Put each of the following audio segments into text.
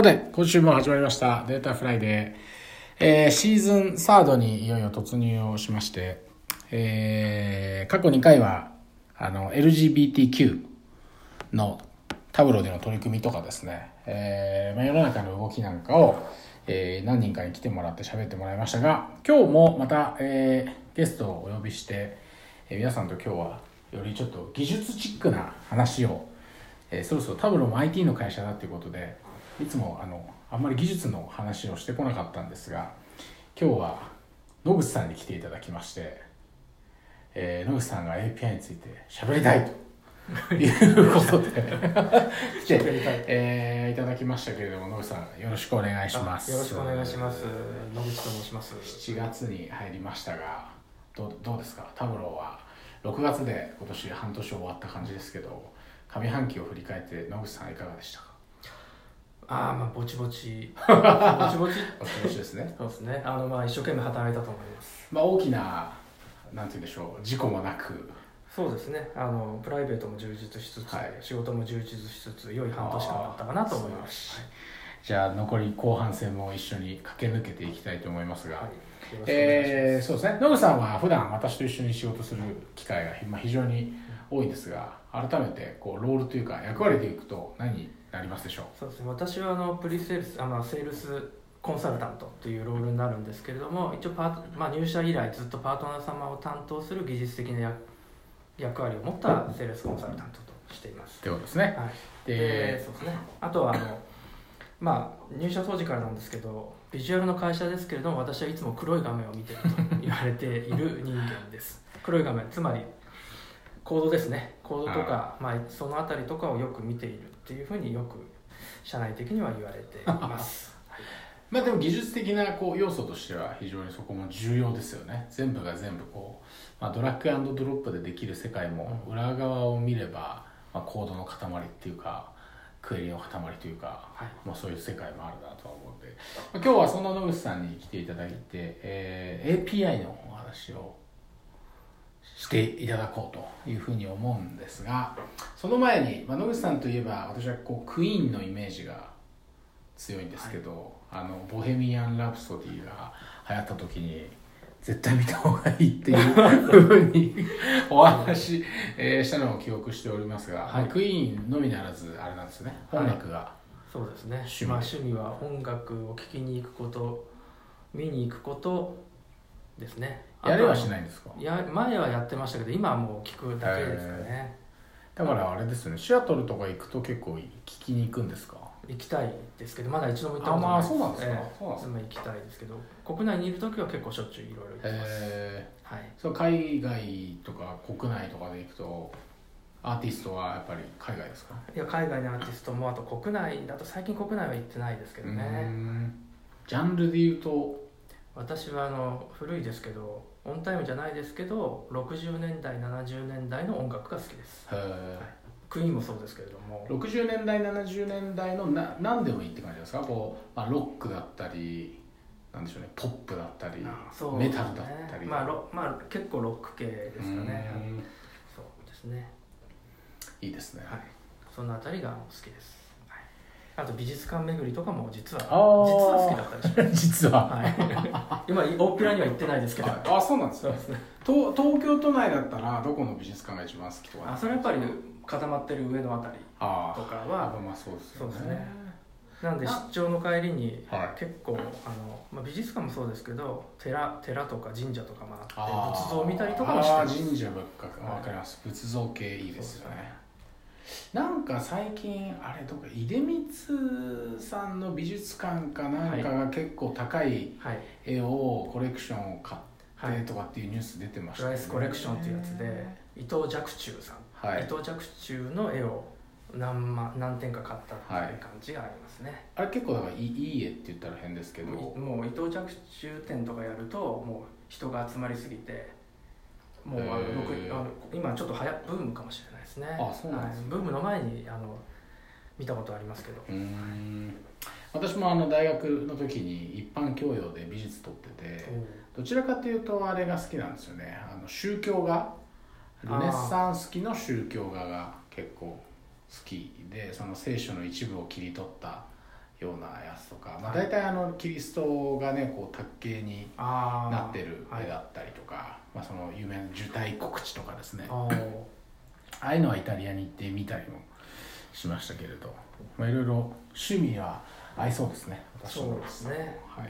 さて、今週も始まりました Data Friday。えー、 season third にいよいよ突入をしまして、えー、過去2回は、あの、LGBTQ のタブロでの取り組みとかですね、えーまあ、世の中の動きなんかを、えー何人かに来てもらって喋ってもらいましたが、今日もまた、えーゲストをお呼びして、えー皆さんと今日はよりちょっと技術チックな話を、えーそろそろタブロも IT の会社だということでいつもあのあんまり技術の話をしてこなかったんですが今日は野口さんに来ていただきまして、えー野口さんが API について喋りたいと いうことで 来て、えーいただきましたけれども野口さんよろしくお願いしますよろしくお願いします。野口と申します。7月に入りましたがどうどうですか？タブローは6月で今年半年終わった感じですけど上半期を振り返って野口さんいかがでしたか？ああ、まあ、ぼちぼち。ぼちぼち。お気持ちですねそうですね。あの、まあ、一生懸命働いたと思います。まあ大きななんて言うんでしょう事故もなくそうですね。あの、プライベートも充実しつつ、はい仕事も充実しつつ、良い半年間だったかなと思います。じゃあ残り後半戦も一緒に駆け抜けていきたいと思いますが、はい。えーそうですね野口さんは普段私と一緒に仕事する機会がまあ非常に多いですが改めてこうロールというか役割でいくと何になりますでしょう。そうですね。私は、あの、プリセールス、あの、セールス。コンサルタントというロールになるんですけれども一応パート、まあ、入社以来ずっとパートナー様を担当する技術的な役役割を持ったセールスコンサルタントとしています。ってことですねはい、ででそうですねあとはあのまあ入社当時からなんですけどビジュアルの会社ですけれども私はいつも黒い画面を見てると言われている人間です 黒い画面つまりコードですねコードとかまあ、そのあたりとかをよく見ているっていうふうによく社内的には言われています、はい。まあでも技術的なこう要素としては非常にそこも重要ですよね。全部が全部こう、まあ、ドラッグアンドドロップでできる世界も裏側を見れば、まあ、コードの塊っていうかクエリの塊というか、はい。まあ、そういう世界もあるなとは思うので、まあ、今日はそんな野口さんに来ていただいて、えー API のお話をしていただこうというふうに思うんですがその前に、まあ、野口さんといえば私はこうクイーンのイメージが強いんですけど、あのボヘミアン・ラプソディが流行った時に絶対見た方がいいっていうふうに お話、えーしたのを記憶しておりますが、はい。クイーンのみならずあれなんですね音楽が、そうですね。趣味。まあ、趣味は音楽を聴きに行くこと見に行くことですねやれはしいないんですか？や前はやってましたけど今はもう聞くだけですかね、だからあれですよねシアトルとか行くと結構聞きに行くんですか？行きたいですけどまだ一度も行ったことあまあないそうなんですか？ええそうなんですか？まあ行きたいですけど国内にいる時は結構しょっちゅういろいろ行ってます、え。はい。ー、そう海外とか国内とかで行くとアーティストはやっぱり海外ですか？いや海外のアーティストもあと国内だと最近国内は行ってないですけどね。ん。ジャンルで言うと私はあの古いですけどオンタイムじゃないですけど60年代70年代の音楽が好きです。へー。クイーンもそうですけれども。60年代70年代のな何でもいいって感じですか？こう、まあ、ロックだったりなんでしょうねポップだったり、そうメタルだったり。まあロまあ結構ロック系ですかね。そうですね。いいですね、はい。そのあたりが好きです、はい、あと美術館巡りとかも実は実は好きだったりします。実は、はい、今大っぴらには行ってないですけど、はいあそうなんですね。東東京都内だったらどこの美術館が一番好きとかあそれはやっぱり固まってる上のあたりあとかあはまあそうですよね。そうですね。なんで出張の帰りにはい。結構あの、まあ、美術館もそうですけど寺寺とか神社とかもあって仏像を見たりとかもしてます。神社ばっかわかります、仏像系いいですよねなんか最近あれとか出光さんの美術館かなんかが結構高いはい。絵をコレクションを買はいってとかっていうニュース出てましプたよね。ライスコレクションっていうやつで伊藤若冲さん、はい。伊藤若冲の絵を何万何点か買ったっていう感じがありますね、あれ結構だからいいいい絵って言ったら変ですけど。もう伊藤若冲展とかやるともう人が集まりすぎてもうあの僕あの今ちょっとはやブームかもしれないですね。あそうなんですねはい。ブームの前にあの見たことありますけど。うーん。私もあの大学の時に一般教養で美術取っててどちらかというとあれが好きなんですよね。あの宗教画。ルネッサンス期の宗教画が結構好きでその聖書の一部を切り取ったようなやつとか、まあ、大体あのキリストがねこう卓形になってるはい絵だったりとか、まあ、その有名な受胎告知とかですねあーああいうのはイタリアに行ってみたりもしましたけれど、まあ、いろいろ趣味は合いそうですね。そうですね。はい、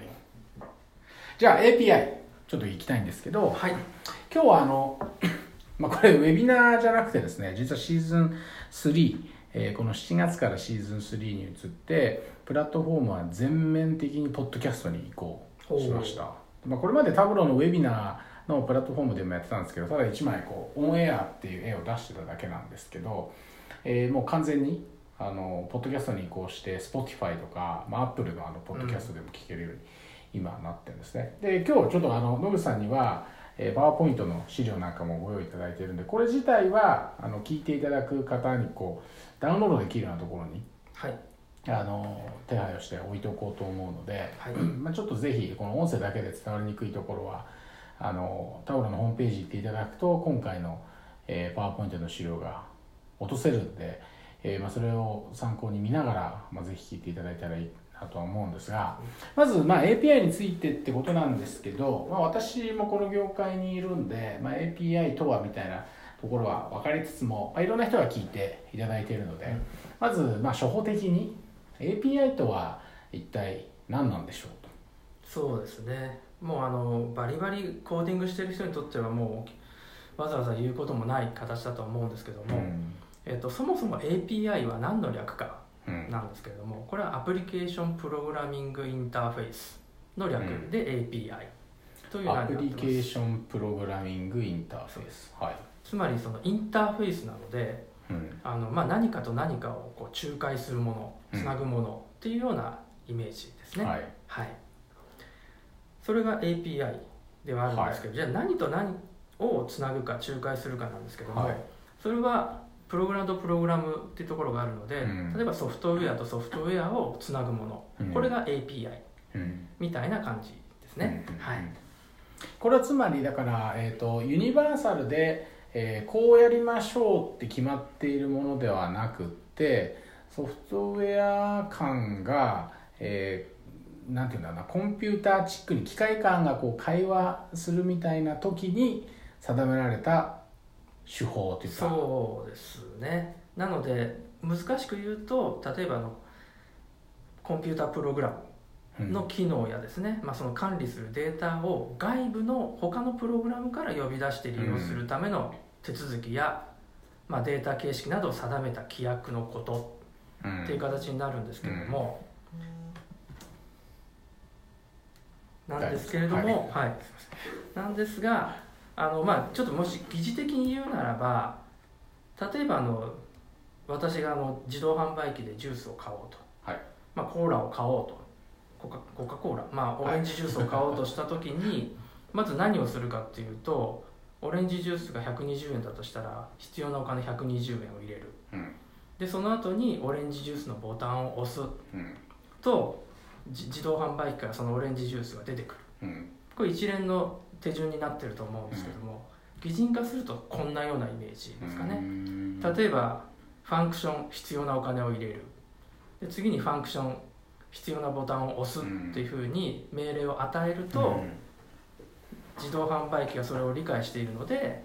じゃあ API ちょっと行きたいんですけど。はい。今日はあの、まあ、これウェビナーじゃなくてですね実はシーズン3、えーこの7月からシーズン3に移ってプラットフォームは全面的にポッドキャストに移行しました、まあ、これまでタブローのウェビナーのプラットフォームでもやってたんですけどただ1枚こうオンエアっていう絵を出してただけなんですけど、えーもう完全にあのポッドキャストに移行して Spotify とか、まあ、Apple のあのポッドキャストでも聞けるように今なってるんですね。で今日ちょっとあの野口さんにはえー、パワーポイントの資料なんかもご用意いただいているんでこれ自体はあの聞いていただく方にこうダウンロードできるようなところにはい。あの手配をして置いておこうと思うので、はい。まあ、ちょっとぜひこの音声だけで伝わりにくいところはあのタオルのホームページ行っていただくと今回の、えーパワーポイントの資料が落とせるんで、えーまあ、それを参考に見ながら、まあ、ぜひ聞いていただいたらいいなとは思うんですがまず、まあ、API についてってことなんですけど、まあ、私もこの業界にいるんで、まあ、API とはみたいなところは分かりつつも、まあ、いろんな人が聞いていただいているので、まず、まあ、初歩的に API とは一体何なんでしょうと。そうですねもうあのバリバリコーディングしてる人にとってはもうわざわざ言うこともない形だと思うんですけども、えっとそもそも API は何の略かうんなんですけれどもこれはアプリケーションプログラミングインターフェースの略で API というアプリケーションプログラミングインターフェース。はい、つまりそのインターフェースなのでうん。あの、まあ、何かと何かをこう仲介するものうんつなぐものっていうようなイメージですね、はい。はい、それが API ではあるんですけど、じゃあ何と何をつなぐか仲介するかなんですけども、はい。それはプログラムとプログラムっていうところがあるので、うん。例えばソフトウェアとソフトウェアをつなぐもの、うん。これが API うん。みたいな感じですね、うん。はい。これはつまりだから、えー、とユニバーサルで、えーこうやりましょうって決まっているものではなくってソフトウェア感が、えーなんていうんだろうなコンピューターチックに機械感がこう会話するみたいな時に定められた手法というか。そうですね。なので難しく言うと例えばあのコンピュータープログラムうん。の機能やですね、まあ、その管理するデータを外部の他のプログラムから呼び出して利用するための手続きや、まあ、データ形式などを定めた規約のことうんっていう形になるんですけれども、なんですけれども、はい。なんですがあの、まあ、ちょっともし疑似的に言うならば例えばあの私があの自動販売機でジュースを買おうと、はい。まあ、コーラを買おうと。コカコカ・コーラ、まあ、オレンジジュースを買おうとした時に、まず何をするかっていうとオレンジジュースが120円だとしたら必要なお金120円を入れる。うん。でその後にオレンジジュースのボタンを押す。うん。とじ自動販売機からそのオレンジジュースが出てくる。うん。これ一連の手順になってると思うんですけども、擬人化するとこんなようなイメージですかね、うん。例えばファンクション必要なお金を入れる。で次にファンクション必要なボタンを押すっていうふうに命令を与えると、うん。自動販売機がそれを理解しているので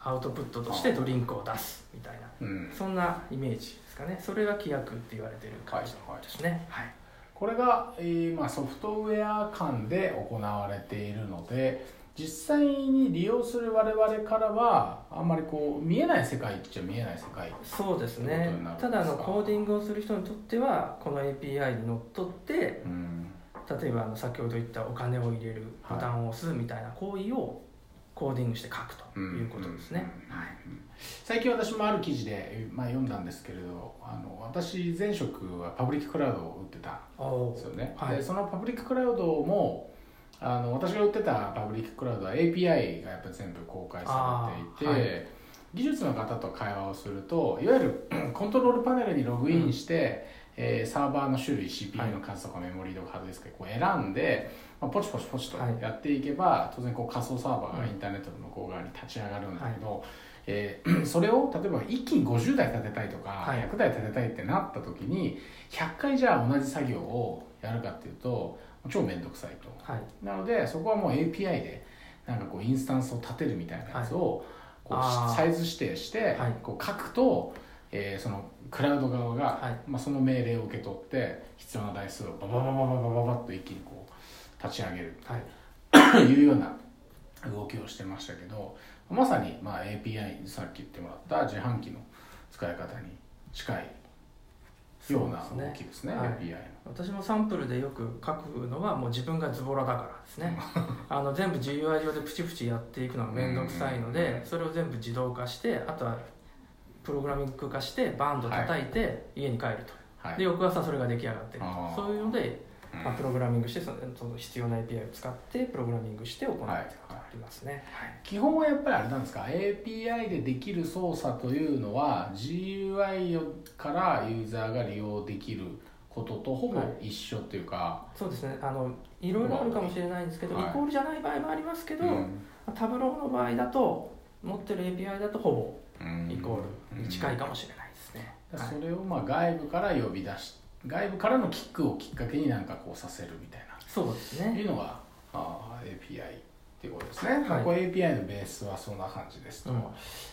アウトプットとしてドリンクを出すみたいな。うん。そんなイメージですかね。それが規約って言われてる感じですね。はい、これが、えーまあ、ソフトウェア間で行われているので実際に利用する我々からはあんまりこう見えない世界っちゃ見えない世界そうですね。ただあのコーディングをする人にとってはこの API にのっとってうん。例えばあの先ほど言ったお金を入れるボタンを押すみたいな行為をコーディングして書くということですね、うん。はい。最近私もある記事で、まあ、読んだんですけれどあの私前職はパブリッククラウドを売ってたおんですよね、はい。でそのパブリッククラウドもあの私が売ってたパブリッククラウドは API がやっぱり全部公開されていて、は技術の方と会話をするといわゆる コントロールパネルにログインして、えーサーバーの種類 CPU の数とかメモリーとかハードディスクでこう選んで、まあ、ポチポチポチとはい。やっていけば、当然こう仮想サーバーがインターネットの向こう側に立ち上がるんだけど、えー それを例えば一気に50台立てたいとか、はい。100台立てたいってなった時に100回じゃあ同じ作業をやるかっていうと超面倒くさいと。はい。なのでそこはもう API でなんかこうインスタンスを立てるみたいなやつをこうサイズ指定してはい。こう書くと、えーそのクラウド側が、はいまあ、その命令を受け取って必要な台数をババババババババッと一気にこう立ち上げるはいというような動きをしてましたけどまさにまあ API さっき言ってもらった自販機の使い方に近いような動きですねはい API の。私もサンプルでよく書くのはもう自分がズボラだからですねあの全部 GUI 上でプチプチやっていくのが面倒くさいのうんでそれを全部自動化してあとはプログラミング化してバンド叩いて家に帰ると、はい。で翌朝それが出来上がってると。そういうので、うん。まあ、プログラミングしてそのその必要な API を使ってプログラミングして行うっていうのはいがありますね、基本はやっぱりあれなんですか？API でできる操作というのは GUI からユーザーが利用できることとほぼ一緒っていうか、そうですね。あのいろいろあるかもしれないんですけど、はい。イコールじゃない場合もありますけど、うん。タブローの場合だと持ってる API だとほうんぼイコールに近いかもしれないですね、はい。それをまあ外部から呼び出し外部からのキックをきっかけになんかこうさせるみたいそうですな、いねうのがあー API っていうことですね、まあはいこれ API のベースはそんな感じですと、うん。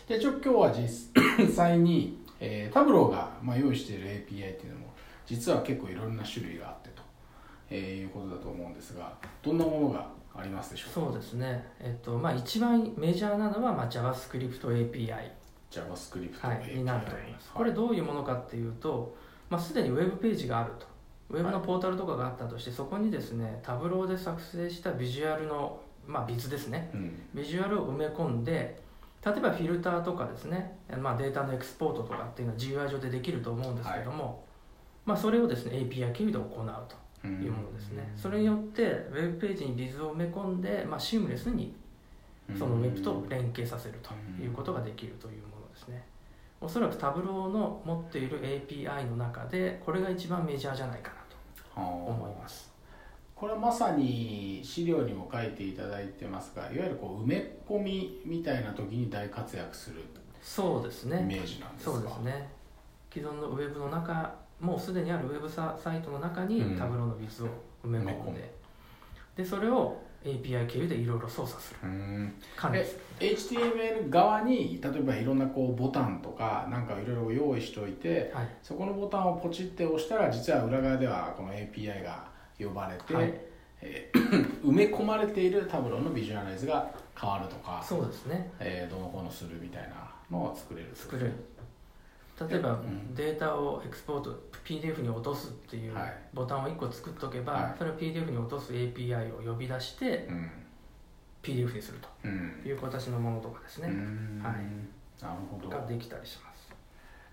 でちょ今日は実際に、えータブローが、まあ、用意している API っていうのも実は結構いろんな種類があってと、えーいうことだと思うんですがどんなものがありますでしょうか？そうですね。えっとまあ一番メジャーなのは、まあ、JavaScript API、JavaScript はい、になると思います、はい。これどういうものかっていうと、まあ、すでにウェブページがあると。ウェブのポータルとかがあったとして、そこにですねタブローで作成したビジュアルの、まあ、ビズですね。うん。ビジュアルを埋め込んで例えばフィルターとかですね、まあ、データのエクスポートとかっていうのは GUI 上でできると思うんですけども、まあ、それをですね API 経由で行うというものですね、それによってウェブページにビズを埋め込んで、まあ、シームレスにそのウェブと連携させるということができるというおそらくタブローの持っている API の中でこれが一番メジャーじゃないかなと思います。これはまさに資料にも書いていただいてますがいわゆるこう埋め込みみたいな時に大活躍するそうですイねメージなんですか？そうですね。既存のウェブの中もうすでにあるウェブササイトの中にうん。タブローのビズを埋め込ん埋め込む。で、でそれを API 経由でいろいろ操作する。うん。管理すえる HTML 側に例えばいろんなこうボタンとかなんかいろいろ用意しておいてはい。そこのボタンをポチって押したら実は裏側ではこの API が呼ばれて、はい。えー 埋め込まれているタブローのビジュアライズが変わるとか、そうですね。えーどうのこうのするみたいなのを作れる作れる例えば、うん。データをエクスポート PDF に落とすっていうはい。ボタンを1個作っとけば、はい。それを PDF に落とす API を呼び出してうん。PDF にするうん。という形のものとかですね、うん。はい。なるほど。ができたりします。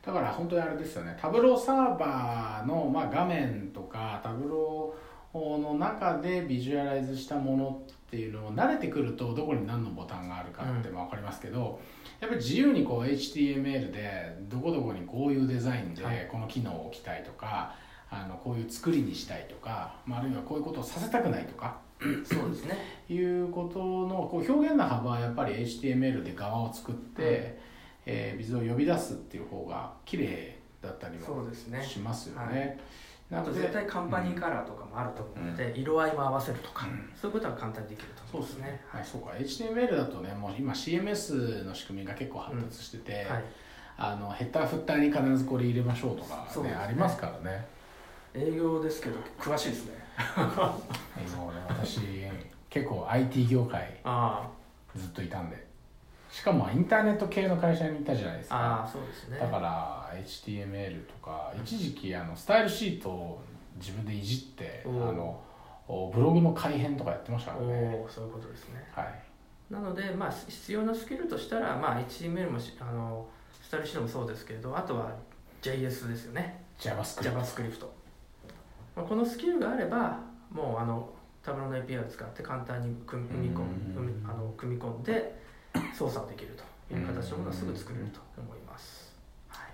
だから本当にあれですよね。タブローサーバーの、まあ、画面とかタブローの中でビジュアライズしたものっていうのを慣れてくるとどこに何のボタンがあるかってまあ分かりますけど、やっぱり自由にこう HTML でどこどこにこういうデザインではい。この機能を置きたいとか、あのこういう作りにしたいとか、まあ、あるいはこういうことをさせたくないとかそうですね。いうことのこう表現の幅はやっぱり HTML で側を作って、えービズを呼び出すっていう方が綺麗だったりもそうですね。しますよはね。なあとので絶対カンパニーカラーとかもあると思うので、色合いも合わせるとか、うん。そういうことは簡単にできるとそうでね。思うんですすね。はい、そうか HTML だとねもう今 CMS の仕組みが結構発達してて、はい、あのヘッダーフッターに必ずこれ入れましょうとか、ねね。ありますからね。営業ですけど詳しいですね。もうね私結構 IT 業界あ。ずっといたんでしかもインターネット系の会社にいたじゃないですか。あそうですね。だから HTML とか一時期あのスタイルシートを自分でいじってあのおブログの改変とかやってましたかおらね。おそういうことですね。はい。なので、まあ、必要なスキルとしたら、まあ、HTML もしあのスタイルシートもそうですけれどあとは JS ですよね。JavaScript JavaScript、まあ、このスキルがあればもうあのタブローの API を使って簡単に組み込あの組み込んで操作できるという形のものがすぐ作れると思います、はい、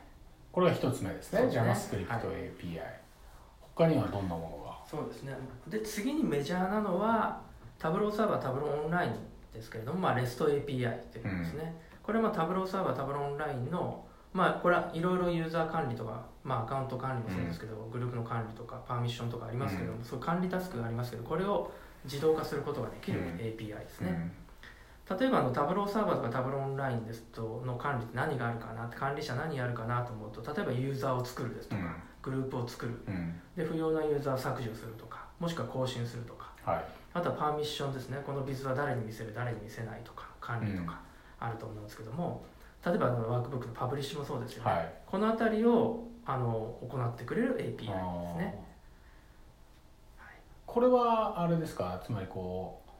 これが一つ目ですね。すね。JavaScript はい。API、他にはどんなものが？そうですね。で次にメジャーなのはタブローサーバータブローオンラインですけれども、まあ、REST API っていうんですね、これはまあタブローサーバータブローオンラインのまあこれはいろいろユーザー管理とか、まあ、アカウント管理もそうですけど、グループの管理とかパーミッションとかありますけども、うん。そういう管理タスクがありますけどこれを自動化することができるうん。API ですね、例えばあのタブローサーバーとかタブローオンラインですとの管理って何があるかなって管理者何やるかなと思うと例えばユーザーを作るですとか、うん。グループを作る。うん。で不要なユーザーを削除するとかもしくは更新するとか。はい。あとはパーミッションですね。このビズは誰に見せる誰に見せないとか管理とかあると思うんですけども、例えばあのワークブックのパブリッシュもそうですよね、はい。この辺りをあの行ってくれる API ですね、これはあれですか？つまりこう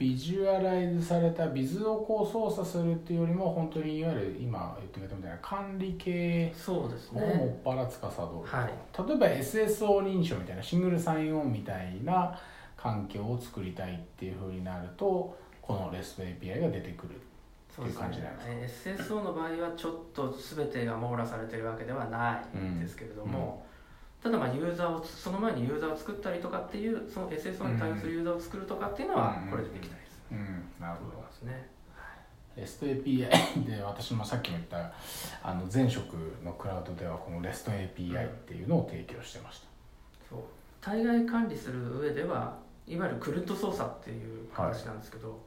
ビジュアライズされたビズをこう操作するっていうよりも本当にいわゆる今言ってくれたみたいな管理系そうですをもねっぱら司ると、はい。例えば SSO 認証みたいなシングルサインオンみたいな環境を作りたいっていうふうになるとこの REST API が出てくるっていう感じなんですね。SSO の場合はちょっと全てが網羅されてるわけではないんですけれども、ただまあユーザーをその前にユーザーを作ったりとかっていうその SSO に対応するユーザーを作るとかっていうのはうん。これでできたりする。うん。なるとほど。思いますね。REST API で私もさっきも言ったあの前職のクラウドではこの REST API っていうのを提供してました、そう。対外管理する上ではいわゆるクルット操作っていう形なんですけど、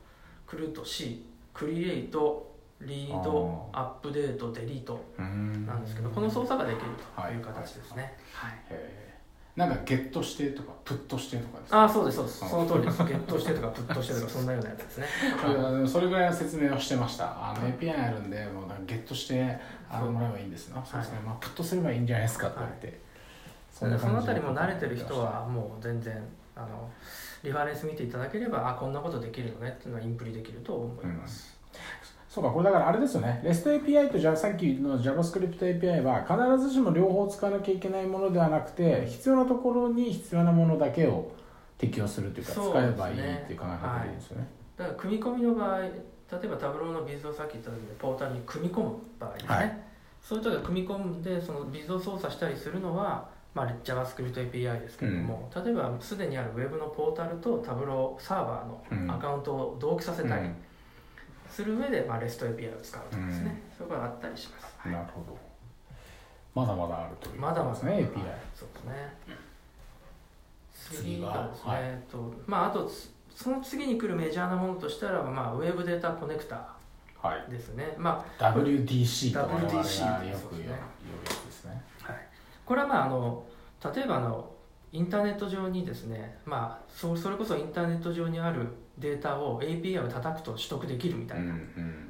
クルット C クリエイトリードアップデートデリートうん。なんですけどこの操作ができるという形ですね、はい。へー。なんかゲットしてとかプットしてとかですか？ああそうですそうです。その通りです。ゲットしてとかプットしてとかそんなようなやつですね。それそれぐらいの説明をしてました。あの API あるんでもうなんかゲットしてあのそう。もらえばいいんですなそうですね、はいまあ、プットすればいいんじゃないですかとか言って、その感じであたりも慣れてる人はもう全然あのリファレンス見ていただければあこんなことできるよねっていうのはインプリできると思います、そうかこれだからあれですよね。REST API とじゃさっきの JavaScript API は必ずしも両方使わなきゃいけないものではなくて必要なところに必要なものだけを適用するというか使えばいいっていう考え方でいいですよね、だから組み込みの場合例えばタブローのビズをさっき言った時にポータルに組み込む場合ですね、はい。そういう時は組み込んでそのビズを操作したりするのは、まあ、JavaScript API ですけれども、例えばすでにあるウェブのポータルとタブローサーバーのアカウントを同期させたりする上で、まあ、REST API を使うとかですね、そういうことがあったりします、うんなるほど。まだまだあるというまだまだですね API そうですね。次がですね、はい。とまああとその次に来るメジャーなものとしたら、まあ、ウェブデータコネクタはい。ですね、ま WDC と我々が WDC よく言うですね。やつですね。あはい、これはまああの例えばあのインターネット上にですね、まあ、そそれこそインターネット上にあるデータを API を叩くと取得できるみたいな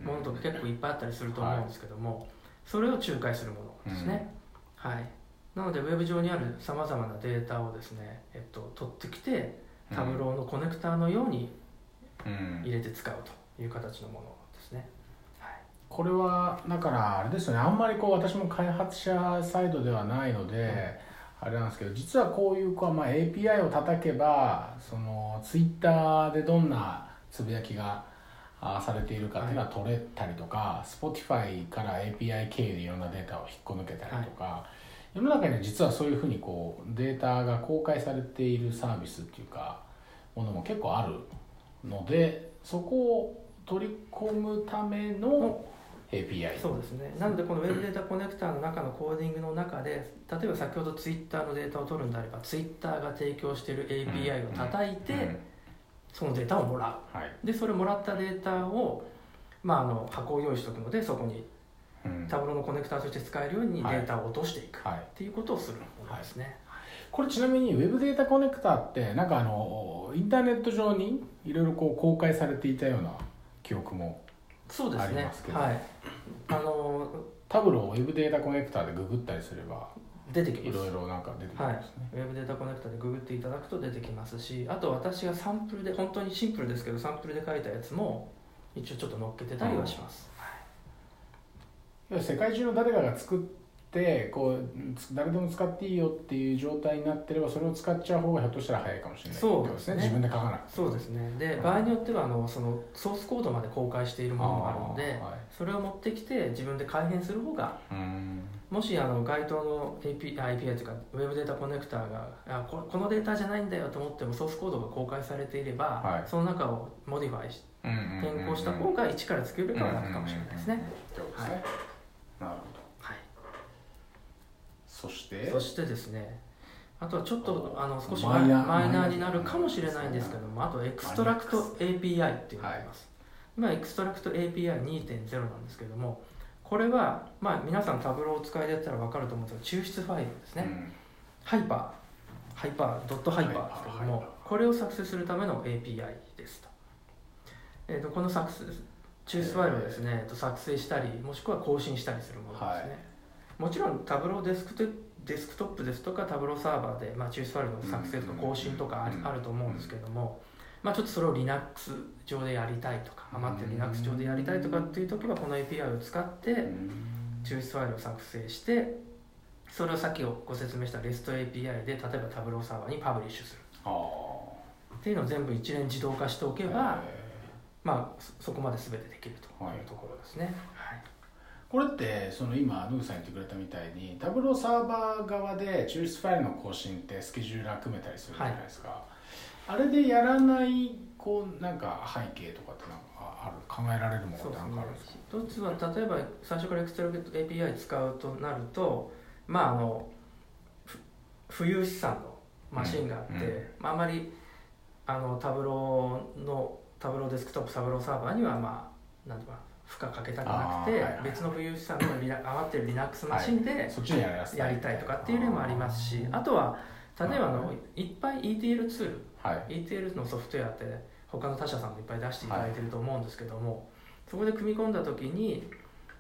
ものとか結構いっぱいあったりすると思うんですけども、それを仲介するものですね、はい、なのでウェブ上にあるさまざまなデータをですね、えっと、取ってきてタブローのコネクターのようにうん。入れて使うという形のものですね、はい、これはだからあれですよね。あんまりこう私も開発者サイドではないので、あれなんですけど実はこういうこう、まあ、API を叩けばそのツイッターでどんなつぶやきがあされているかっていうのは取れたりとか、Spotify から API 経由でいろんなデータを引っこ抜けたりとか、世の中には実はそういうふうにこうデータが公開されているサービスっていうかものも結構あるのでそこを取り込むための API そうですね。なのでこのウェブデータコネクターの中のコーディングの中で例えば先ほどツイッターのデータを取るんであればツイッターが提供している API を叩いて、うんそのデータをもらはい、うでそれもらったデータを、まあ、あの箱を用意しておくのでそこにうん。タブローのコネクターとして使えるようにデはい。ータを落としていく。っはい、ていうことをするものですね、これちなみに Web データコネクタってなんかあのインターネット上にいろいろこう公開されていたような記憶もそうですね。はい。あのタブロを Web データコネクタでググったりすれば出てきます。いろいろなんか出てきはいますね、、ウェブデータコネクタでググっていただくと出てきますしあと私がサンプルで本当にシンプルですけどサンプルで書いたやつも一応ちょっと載っけてたりはします、要は世界中の誰かが作ってこうつ誰でも使っていいよっていう状態になってればそれを使っちゃう方がひょっとしたら早いかもしれない。そうですね。自分で書かなくてそうですね。で場合によってはあのそのソースコードまで公開しているものもあるのではい。それを持ってきて自分で改変する方がうん。もしあの該当の API, API というか Web Data Connector があここのデータじゃないんだよと思ってもソースコードが公開されていれば、はい。その中を modify し変更した方が一から作るよりかは楽かもしれないですね、そうですね。なるほど。はいそして？そしてですねあとはちょっとあの少しマイナーマイナーになるかもしれない。んですけどもあとエクストラクト API っていうのがあります、今エクストラクト API2.0 なんですけどもこれは、まあ、皆さん Tableau をお使いでやったら分かると思うんですけど抽出ファイルですね、うん。 Hyper。Hyper dot Hyper ですけどもこれを作成するための API ですと,、えー、とこの作成抽出ファイルをですね、えーと作成したりもしくは更新したりするものですね、はいもちろん Tableau デスクト Desktop ですとか Tableau Server で、まあ、抽出ファイルの作成とか更新とかある,、と思うんですけども、まあ、ちょっとそれを Linux 上でやりたいとか余ってる Linux 上でやりたいとかっていう時はこの API を使ってうん。抽出ファイルを作成してそれをさっきご説明した REST API で例えばタブローサーバーにパブリッシュする。あっていうのを全部一連自動化しておけあば、えまあ、そそこまで全てできるとはい。いうところですね。はいーこれってその今野口さん言ってくれたみたいにタブローサーバー側で抽出ファイルの更新ってスケジューラー組めたりするじゃないですか、あれでやらないこうなんか背景とかってなんかある考えられるものってかあるんですか？一つは例えば最初からエクストラ API 使うとなるとまああのふ浮遊資産のマシンがあって、うんうん。まあ、あまりあのタブローのタブローデスクトップタブローサーバーにはまあなんとか負荷かけたくなくて、あーはいはい。別の浮遊資産のリラ余ってる Linux マシンでそっちにやりたいとかっていう例もありますしあとは例えばあのい。っぱい ETL ツールはい。ETL のソフトウェアって他の他社さんもいっぱい出していただいてると思うんですけども、そこで組み込んだ時に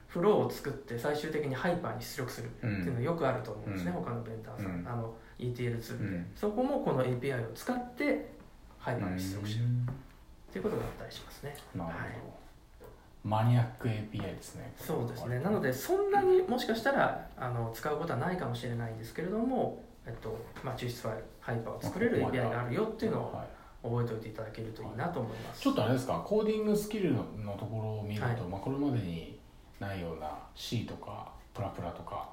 フローを作って最終的にハイパーに出力するっていうのはよくあると思うんですね、うん。他のベンダーさん、うん。あの ETL ツールで、うん。そこもこの API を使ってハイパーに出力してる。うん。っていうことがあったりしますね。なるほど、はいマニアック API ですね。そうですね。なのでそんなにもしかしたらあの使うことはないかもしれないんですけれども、えっとまあ、抽出ファイルハイパーを作れる API があるよっていうのをはい。覚えておいていただけるといいなと思います、ちょっとあれですか？コーディングスキルののところを見ると、はい。まあ、これまでにないような C とかプラプラとか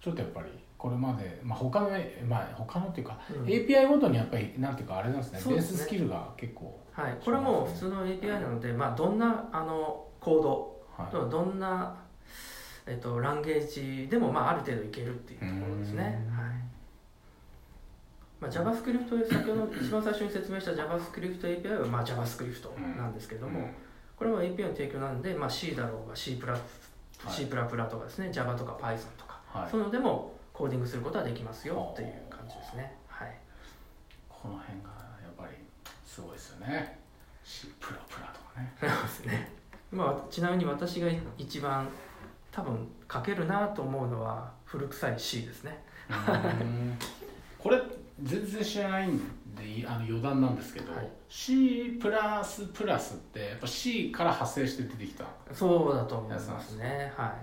ちょっとやっぱりこれまで、まあ、他の、まあ、他のっていうか、うん。API ごとにやっぱりなんていうかあれなんですね。ベーススキルが結構、はい、これはもう普通の API なので、まあ、どんなあのコードはい、どんな、えっと、ランゲージでも、まあ、ある程度いけるっていうところですね、うん。はい。まあ、JavaScript 先ほど一番最初に説明した JavaScript API は、まあ、JavaScript なんですけども、これは API の提供なんで、まあ、C だろうが C プラ、はい。C プラプラとかですね。Java とか Python とか、はい。そういうのでもコーディングすることはできますよっていう感じですね、はい、この辺がやっぱりすごいですよね。C プラプラとかね。そうですね、まあ、ちなみに私が一番多分書けるなと思うのは古臭い C ですね。うん。これ全然知らないんであの余談なんですけど、はい。C プラスプラスってやっぱ C から派生して出てきたそうだと思いますね。は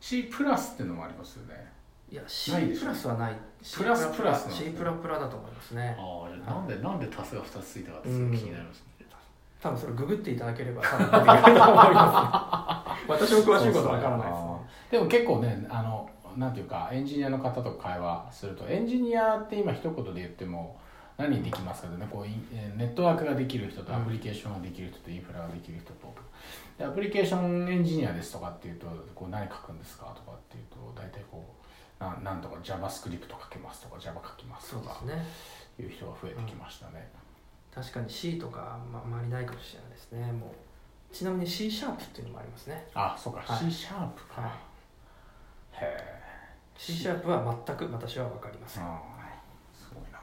C プラスっていうのもありますよねいいや C プラスはない。プラスプラス C ね。プラプラだと思いますね。ああなんでなんで足すが2つついたかってすごい気になりますね、多分それググっていただければ多分出てくると思います、ね、私も詳しいことわからないですね。でも結構ねあのなんていうかエンジニアの方と会話するとエンジニアって今一言で言っても何できますかねこうネットワークができる人とアプリケーションができる人とインフラができる人と。でアプリケーションエンジニアですとかっていうとこう何書くんですかとかっていうと大体こうななんとか JavaScript 書けますとか Java 書きますとかそうですね。いう人が増えてきましたね、確かに C とかあんまあまりないかもしれないですね。もうちなみに C シャープっていうのもありますね。あそうか、はい。C sharp か、はい。へえ C シャープは全く私は分かりません。あーすごいな、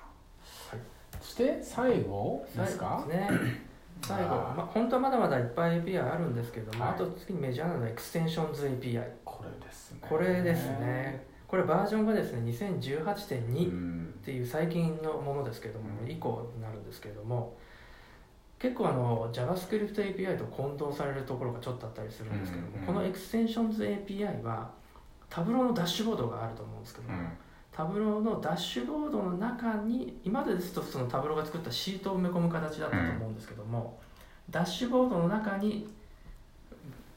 そして最後ですか？最後ですね。最後、まあ、本当はまだまだいっぱい API あるんですけども、はい。あと次にメジャーなのはエクステンションズ API これですね。これですねこれバージョンがですねう2018.2っんていう最近のものですけども、うん。以降になるんですけども結構あの JavaScript API と混同されるところがちょっとあったりするんですけども、このエクステンションズ API は Tableau のダッシュボードがあると思うんですけども、うん。タブローのダッシュボードの中に今までですとその Tableau が作ったシートを埋め込む形だったと思うんですけども、ダッシュボードの中に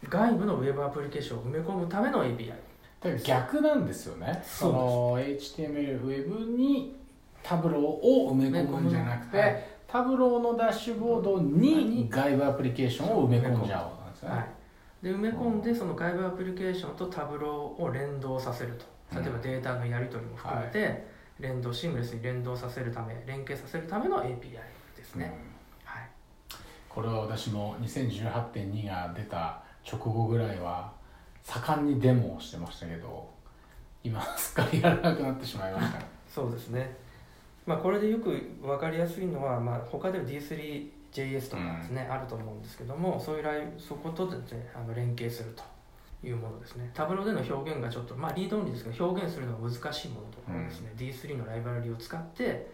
外部のウェブアプリケーションを埋め込むための API 逆なんですよね。その HTML ウェブにタブローを埋め込むんじゃなくて、はい。タブローのダッシュボードに外部アプリケーションを埋め込んじゃおうなんですね、はい、で埋め込んでその外部アプリケーションとタブローを連動させると。例えばデータのやり取りも含めて連動シームレスに連動させるため連携させるための API ですね、うん。はい、これは私も2018.2が出た直後ぐらいは盛んにデモをしてましたけど今すっかりやらなくなってしまいました。そうですね。まあこれでよく分かりやすいのは、まあ、他では D3JS とかですね、あると思うんですけどもそういうライそことですねあの連携するというものですね。タブローでの表現がちょっとまあリードオンリーですけど表現するのが難しいものとかをですね、D3 のライブラリを使って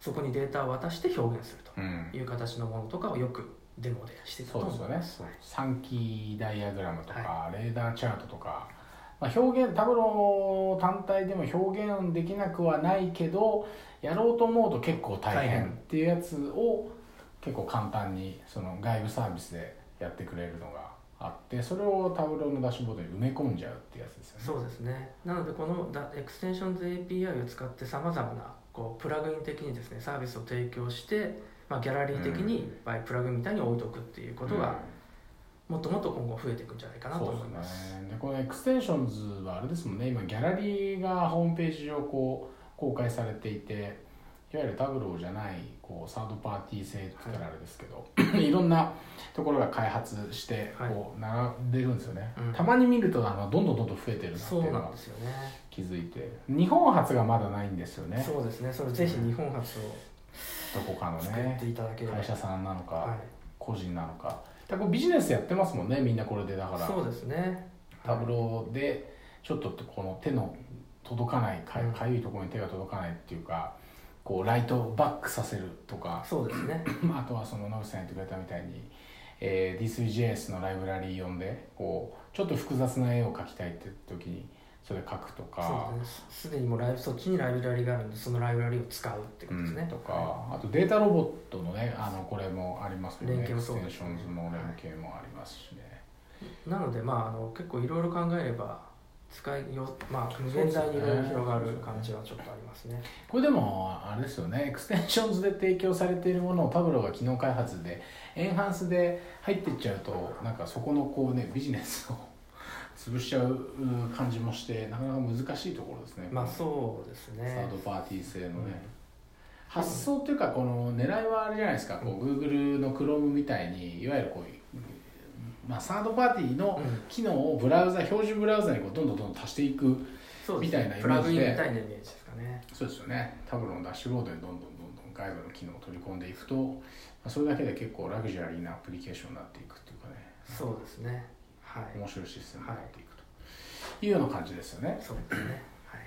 そこにデータを渡して表現するうんという形のものとかをよくデモでしてたとそうですよね。ます三期ダイアグラムとか、レーダーチャートとか、まあ、表現 Tableau 単体でも表現できなくはないけどやろうと思うと結構大大変変っていうやつを結構簡単にその外部サービスでやってくれるのがあってそれを Tableau のダッシュボードに埋め込んじゃうっていうやつですよね。そうですね。なのでこのダエクステンションズ API を使ってさまざまなこうプラグイン的にですねサービスを提供して、まあ、ギャラリー的にいっぱいプラグみたいに置いとくっていうことがもっともっと今後増えていくんじゃないかなと思います。ですね。でこの Extensions はあれですもんね。今ギャラリーがホームページ上こう公開されていていわゆる Tableau じゃないこうサードパーティー製って言ったらあれですけど、いろんなところが開発してはい。こう並んでるんですよね、うん。たまに見るとあのどんどんどんどん増えてるなっていうのが。気づいて。日本発がまだないんですよね。そうですね。それぜひ日本発をどこかのね。会社さんなのか、はい。個人なのかだかビジネスやってますもんねみんなこれでだからそうですね。タブローでちょっとこの手の届かないかゆいところに手が届かないっていうかこうライトをバックさせるとかそうですね。あとはその野口さん言ってくれたみたいに、えー、D3JS のライブラリー読んでこうちょっと複雑な絵を描きたいって時にそれ描くとか。すね。す。すでにもうライブそっちにライブラリがあるんでそのライブラリを使うってことですね。うんとか。あとデータロボットのねあのこれもありますもんね。連携もエクステンションズの連携もありますしね、なのでまああの結構いろいろ考えれば使いよまあ無限大にいろいろ広がる感じはちょっとありますね。これでもあれですよね。エクステンションズで提供されているものを Tableau が機能開発でエンハンスで入っていっちゃうとなんかそこのこうねビジネスを潰しちゃううん感じもしてなかなか難しいところですねまあそうですねー。サードパーティー製のね、うん。発想っていうかこの狙いはあれじゃないですか、こう Google の Chrome みたいにいわゆるこうまあ、サードパーティーのうん機能をブラウザ標準ブラウザにこうどんどんどんどん足していくみたいなイメージで。プラグインみたいなイメージですかね。そうですよね。タブローのダッシュボードにどんどんどんどん外部の機能を取り込んでいくと、まあ、それだけで結構ラグジュアリーなアプリケーションになっていくっていうかね。そうですね。はい。面白いシステムになっていくというような感じですよね、そうですね。はい。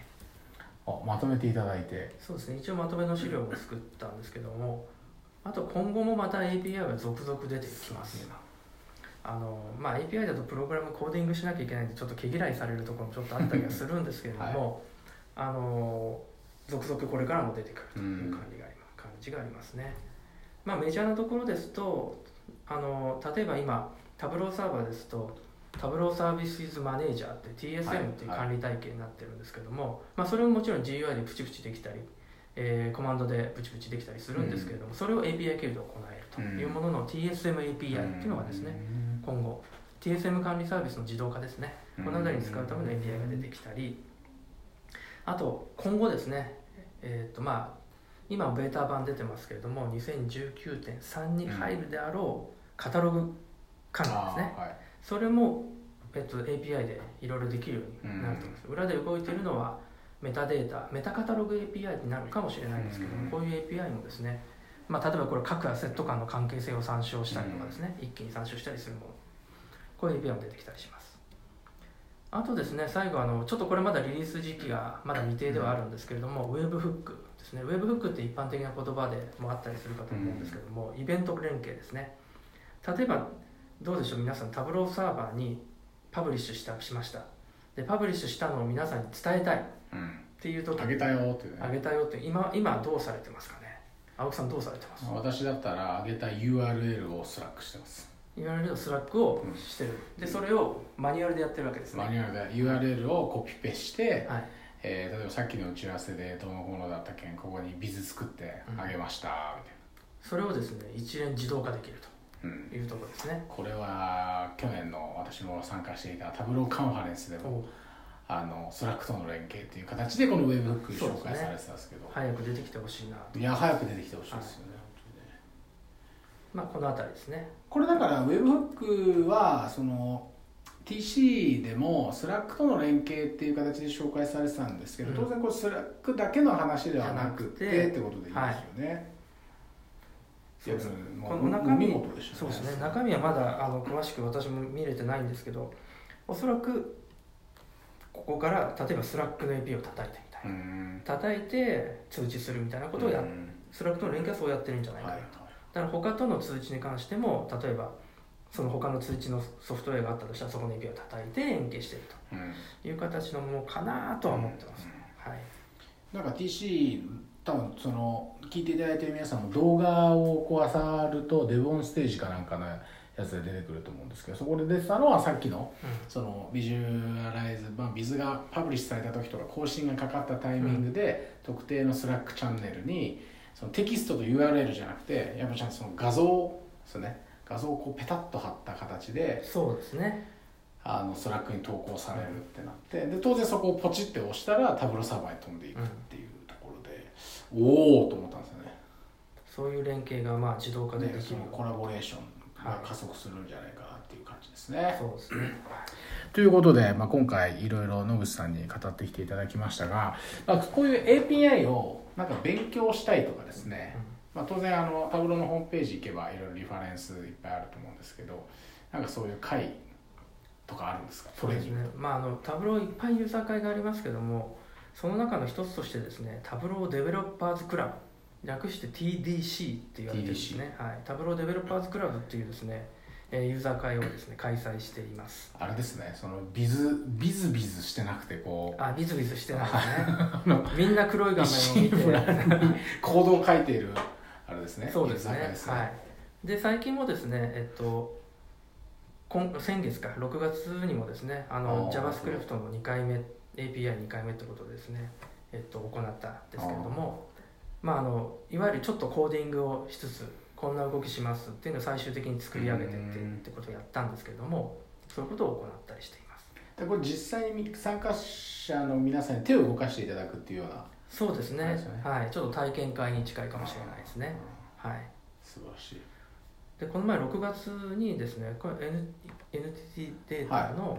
あまとめていただいてそうですね。一応まとめの資料も作ったんですけども、あと今後もまた API が続々出てきます。あのまあ、API だとプログラムコーディングしなきゃいけないんでちょっと毛嫌いされるところもちょっとあったりはするんですけれども、あの続々これからも出てくるという感じがあります,、感じがありますね、まあ、メジャーなところですとあの例えば今タブローサーバーですとタブローサービスイズマネージャーって TSM っていう管理体系になってるんですけども、まあ、それももちろん GUI でプチプチできたり、えーコマンドでプチプチできたりするんですけれども、それを API 経由で行えるというものの TSM API っていうのがですね、今後 TSM 管理サービスの自動化ですね。この辺りに使うための API が出てきたりあと今後ですねえっ、とまあ今ベータ版出てますけれども2019.3に入るであろうカタログ管理ですね。はいそれも、えっと、API でいろいろできるようになると思います、裏で動いているのはメタデータメタカタログ API になるかもしれないんですけども、うん。こういう API もですね、まあ、例えばこれ各アセット間の関係性を参照したりとかですね、一気に参照したりするもの。こういう API も出てきたりします。あとですね最後あのちょっとこれまだリリース時期がまだ未定ではあるんですけれども、ウェブフックですね。ウェブフックって一般的な言葉でもあったりするかと思うんですけども、イベント連携ですね。例えばどうでしょう？皆さんタブローサーバーにパブリッシュしたしました。でパブリッシュしたのを皆さんに伝えたい。っうんていう時あげたよっていうね。あげたよって今今どうされてますかね？青木さんどうされてます？私だったらあげた URL を Slack してます、URL の Slack をしてる。でそれをマニュアルでやってるわけですね。マニュアルで URL をコピペして、はい。えー例えばさっきの打ち合わせでどのものだったけんここにビズ作ってあげました、みたいそれをですね一連自動化できるうんというところですね。これは去年の私も参加していた Tableau Conference でもあの Slack との連携という形でこの Webhook 紹介されてたんですけど。早く出てきてほしいなと。いや早く出てきてほしいですよね、まあこの辺りですね。これだから Webhook はその TC でも Slack との連携っていう形で紹介されてたんですけど、うん。当然これ Slack だけの話ではなくてじゃなくてってことでいいですよね、そうですもこの中身見事でしたそうですね。中身はまだあの詳しく私も見れてないんですけどおそらくここから例えばスラックの API を叩いてみたいな、うん。叩いて通知するみたいなことをや Slack との連携はそうやってるんじゃないかな、はいだから他との通知に関しても例えばその他の通知のソフトウェアがあったとしたらそこの API を叩いて連携しているうん。という形のものかなとは思ってます、はい。なんか TC 多分その聞いていただいてる皆さんも動画をこう漁ると Devs on Stage かなんかのやつで出てくると思うんですけどそこで出てたのはさっきのそのビジュアライズ、まあ、ビズがパブリッシュされた時とか更新がかかったタイミングで、特定の Slack チャンネルにそのテキストと URL じゃなくてやっぱちゃんとその画像ですね画像をこうペタッと貼った形でそうですね。あの Slack に投稿されるってなってで当然そこをポチって押したら Tableau Server に飛んでいくっていうおおと思ったんですよね。そういう連携がまあ自動化でできる。ねそのコラボレーションが加速するんじゃないかなっていう感じですね。そうですね。ということで、まあ、今回いろいろ野口さんに語ってきていただきましたが、まあ、こういう API をなんか勉強したいとかですね、まあ、当然あの Tableau のホームページ行けばいろいろリファレンスいっぱいあると思うんですけどなんかそういう会とかあるんですか？そうですね。まああのタブローいっぱいユーザー会がありますけどもその中の一つとしてですねタブローデベロッパーズクラブ略して TDC って言われてるんですね、はい、タブローデベロッパーズクラブっていうですねえーユーザー会をですね開催しています。あれですねそのビズビズビズしてなくてこう。あビズビズしてないですねみんな黒い画面を見て。コードを書いているあれですねそうですね。居酒屋ですはい。で最近もですねえっと今先月か6月にもですねあの JavaScript の2回目 API2 回目ってことでですね、えっと、行ったんですけれどもまあ、あのいわゆるちょっとコーディングをしつつこんな動きしますっていうのを最終的に作り上げてってうんってことをやったんですけれどもそういうことを行ったりしています。でこれ実際に参加者の皆さんに手を動かしていただくっていうようなそうですね。ね。はい、ちょっと体験会に近いかもしれないですね。はい。素晴らしい。でこの前6月にですねこれ NTT データの,、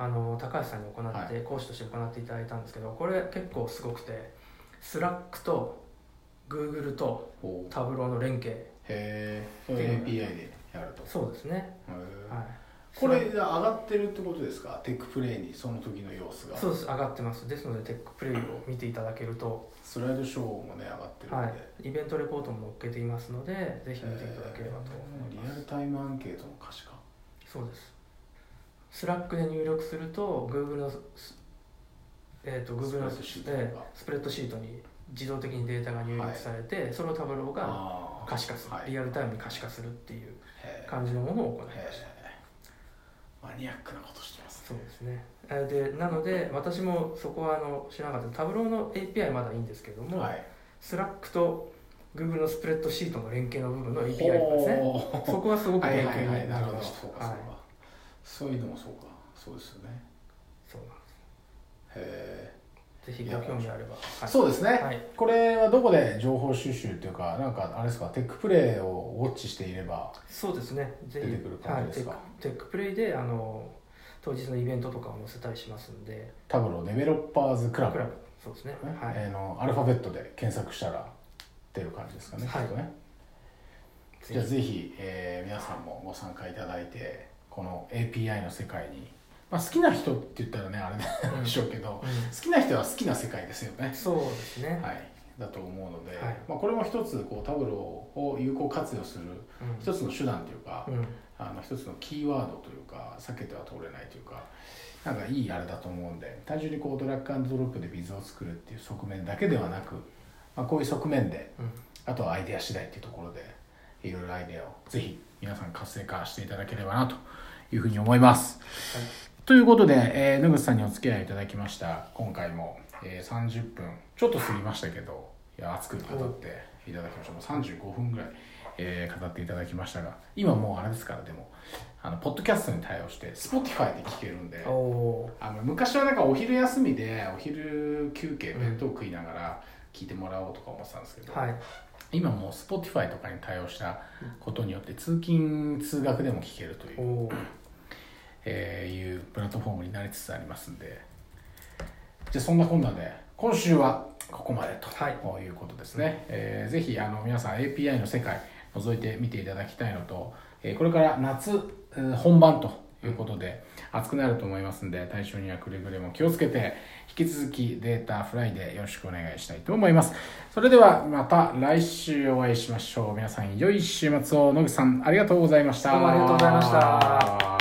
あの高橋さんに行って、講師として行っていただいたんですけどこれ結構すごくて Slack と Google とほう。 Tableau の連携へえそれ API でやると。そうですね、はい、これ上がってるってことですか？ TECH PLAY にその時の様子が。そうです。上がってます。ですので TECH PLAY を見ていただけると、スライドショーもね上がってるんで、はい、イベントレポートも載っけていますのでぜひ見ていただければと思いリアルタイムアンケートの可視化。そうです Slack で入力すると Google のスえー、と Google のスプレッドシートえースプレッドシートに自動的にデータが入力されて、それを Tableau が可視化する、はい。リアルタイムに可視化するっていう感じのものを行いました。マニアックなことしてますそうですね。えーでなので私もそこはあの知らなかった。 Tableau の API まだいいんですけども、はい。Slack と Google のスプレッドシートの連携の部分の API ですね。そこはすごくにはいはいなるほど。りましたそうかそうか、はいそういうのもそうか。そうですよね。そうなんです。へぜひご興味あれば、え、はい、そうですね、はい。これはどこで情報収集っていうかなんかあれですか？ TECH PLAY をウォッチしていればそうですね。出てくる感じですか？はい、 TECH PLAY であの当日のイベントとかを載せたりしますんで。タブロデベロッパーズクラブ。クラブ。そうですね。はい、えーのアルファベットで検索したら出る感じですかね、はい。ね。じゃあぜひ、えー皆さんもご参加いただいてこの API の世界に、まあ、好きな人って言ったらねあれうんでしょうけど、う好きな人は好きな世界ですよね。ん、そうですね、はい。だと思うので、はい。まあ、これも一つこうタブローを有効活用するうん。一つの手段というか、うん。あの一つのキーワードというか避けては通れないというかなんかいいあれだと思うんで単純にこうドラッグアンドドロップでビズを作るっていう側面だけではなく、まあ、こういう側面でうん。あとはアイデア次第っていうところでいろいろアイデアをぜひ皆さん活性化していただければなというふうに思います。はい。ということで、えー、野口さんにお付き合いいただきました。今回も、えー、30分ちょっと過ぎましたけどいや熱く語っていただきました。もう35分ぐらい、えー語っていただきましたが今もうあれですからでもあのポッドキャストに対応して Spotify で聞けるんであの昔はなんかお昼休みでお昼休憩弁当食いながら聞いてもらおうとか思ってたんですけど、ーはい今もう Spotify とかに対応したことによって通勤通学でも聞けるというえーいうプラットフォームになりつつありますんで。じゃあそんなこんなで今週はここまでと、はい。い、うことですね、えーぜひあの皆さん API の世界覗いてみていただきたいのと、えーこれから夏えー本番ということで暑くなると思いますんで対象にはくれぐれも気をつけて引き続きデータフライでよろしくお願いしたいと思います。それではまた来週お会いしましょう。皆さん良い週末を。野口さんありがとうございました。どうもありがとうございました。